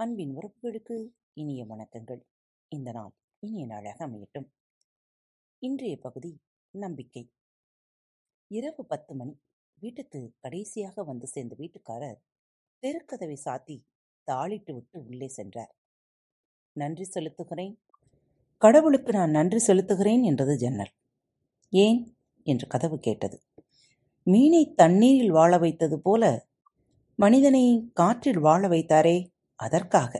அன்பின் உறவுகளுக்கு இனிய வணக்கங்கள். இந்த நாள் இனிய நாளாக அமையட்டும். இன்றைய பகுதி நம்பிக்கை. இரவு பத்து மணி. வீட்டுக்கு கடைசியாக வந்து சேர்ந்த வீட்டுக்காரர் தெருக்கதவை சாத்தி தாளிட்டு விட்டு உள்ளே சென்றார். நன்றி செலுத்துகிறேன். கடவுளுக்கு நான் நன்றி செலுத்துகிறேன் என்றது ஜன்னல். ஏன்? என்று கதவு கேட்டது. மீனை தண்ணீரில் வாழ வைத்தது போல மனிதனை காற்றில் வாழ வைத்தாரே அதற்காக.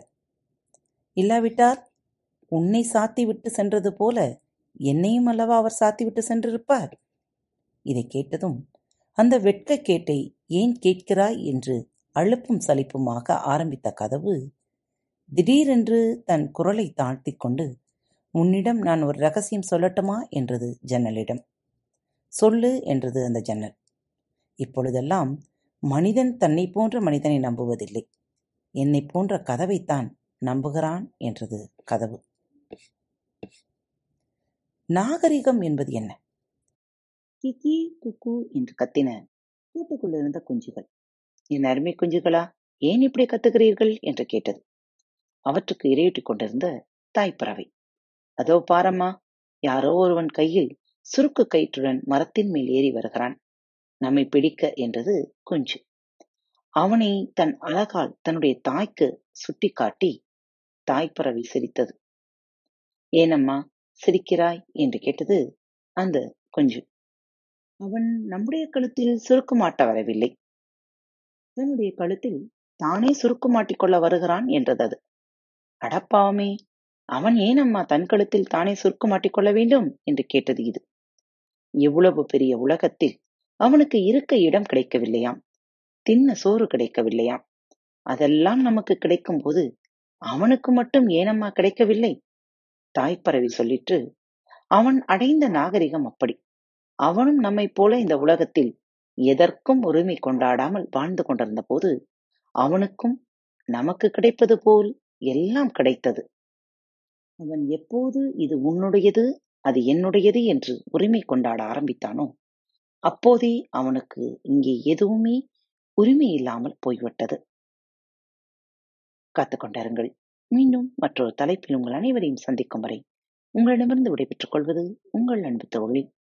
இல்லாவிட்டால் உன்னை சாத்தி விட்டு சென்றது போல என்னையும் அல்லவா அவர் சாத்தி விட்டு சென்றிருப்பார்? இதை கேட்டதும் அந்த வெட்க கேட்டை ஏன் கேட்கிறாய் என்று அழுப்பும் சலிப்புமாக ஆரம்பித்த கதவு திடீரென்று தன் குரலை தாழ்த்தி கொண்டு உன்னிடம் நான் ஒரு ரகசியம் சொல்லட்டுமா? என்றது ஜன்னலிடம். சொல்லு என்றது அந்த ஜன்னல். இப்பொழுதெல்லாம் மனிதன் தன்னை போன்ற மனிதனை நம்புவதில்லை. என்னை போன்ற கதவைத்தான் நம்புகிறான் என்றது கதவு. நாகரிகம் என்பது என்ன? கிகி குக்கு என்று கத்தின கூட்டுக்குள்ளிருந்த குஞ்சுகள். என் அருமை குஞ்சுகளா ஏன் இப்படி கத்துகிறீர்கள்? என்று கேட்டது. அவற்றுக்கு இரையூட்டிக் கொண்டிருந்த தாய்ப்பறவை. அதோ பாரம்மா யாரோ ஒருவன் கையில் சுருக்கு கயிற்றுடன் மரத்தின் மேல் ஏறி வருகிறான். நம்மை பிடிக்க என்றது குஞ்சு. அவனை தன் அழகால் தன்னுடைய தாய்க்கு சுட்டிக்காட்டி தாய்ப்பறவை சிரித்தது. ஏனம்மா சிரிக்கிறாய்? என்று கேட்டது அந்த குஞ்சு. அவன் நம்முடைய கழுத்தில் சுருக்குமாட்ட வரவில்லை. தன்னுடைய கழுத்தில் தானே சுருக்கு மாட்டிக்கொள்ள வருகிறான்? என்றது அது. அடப்பாவமே அவன் ஏன் அம்மா தன் கழுத்தில் தானே சுருக்கு மாட்டிக்கொள்ள வேண்டும்? என்று கேட்டது இது. இவ்வளவு பெரிய உலகத்தில் அவனுக்கு இருக்க இடம் கிடைக்கவில்லையாம். தின்ன சோறு கிடைக்கவில்லையாம் அதெல்லாம் நமக்கு கிடைக்கும் போது அவனுக்கு மட்டும் ஏனம்மா கிடைக்கவில்லை? தாய்ப்பறவை சொல்லிட்டு அவன் அடைந்த நாகரிகம் அப்படி. அவனும் நம்மை போல இந்த உலகத்தில் எதற்கும் உரிமை கொண்டாடாமல் வாழ்ந்து கொண்டிருந்த போது அவனுக்கும் நமக்கு கிடைப்பது போல் எல்லாம் கிடைத்தது. அவன் எப்போது இது உன்னுடையது அது என்னுடையது என்று உரிமை கொண்டாட ஆரம்பித்தானோ அப்போதே அவனுக்கு இங்கே எதுவுமே உரிமை இல்லாமல் போய்விட்டது. காத்துக்கொண்டாருங்கள் மீண்டும் மற்றொரு தலைப்பில் உங்கள் அனைவரையும் சந்திக்கும் வரை உங்களிடமிருந்து விடைபெற்றுக் கொள்வது உங்கள் அன்பு தோழி.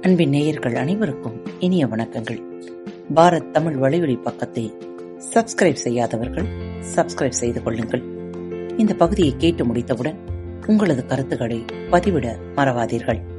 அன்பின் நேயர்கள் அனைவருக்கும் இனிய வணக்கங்கள். பாரத் தமிழ் வழிவழி பக்கத்தை சப்ஸ்கிரைப் செய்யாதவர்கள் சப்ஸ்கிரைப் செய்து கொள்ளுங்கள். இந்த பகுதியை கேட்டு முடித்தவுடன் உங்களது கருத்துக்களை பதிவிட மறவாதீர்கள்.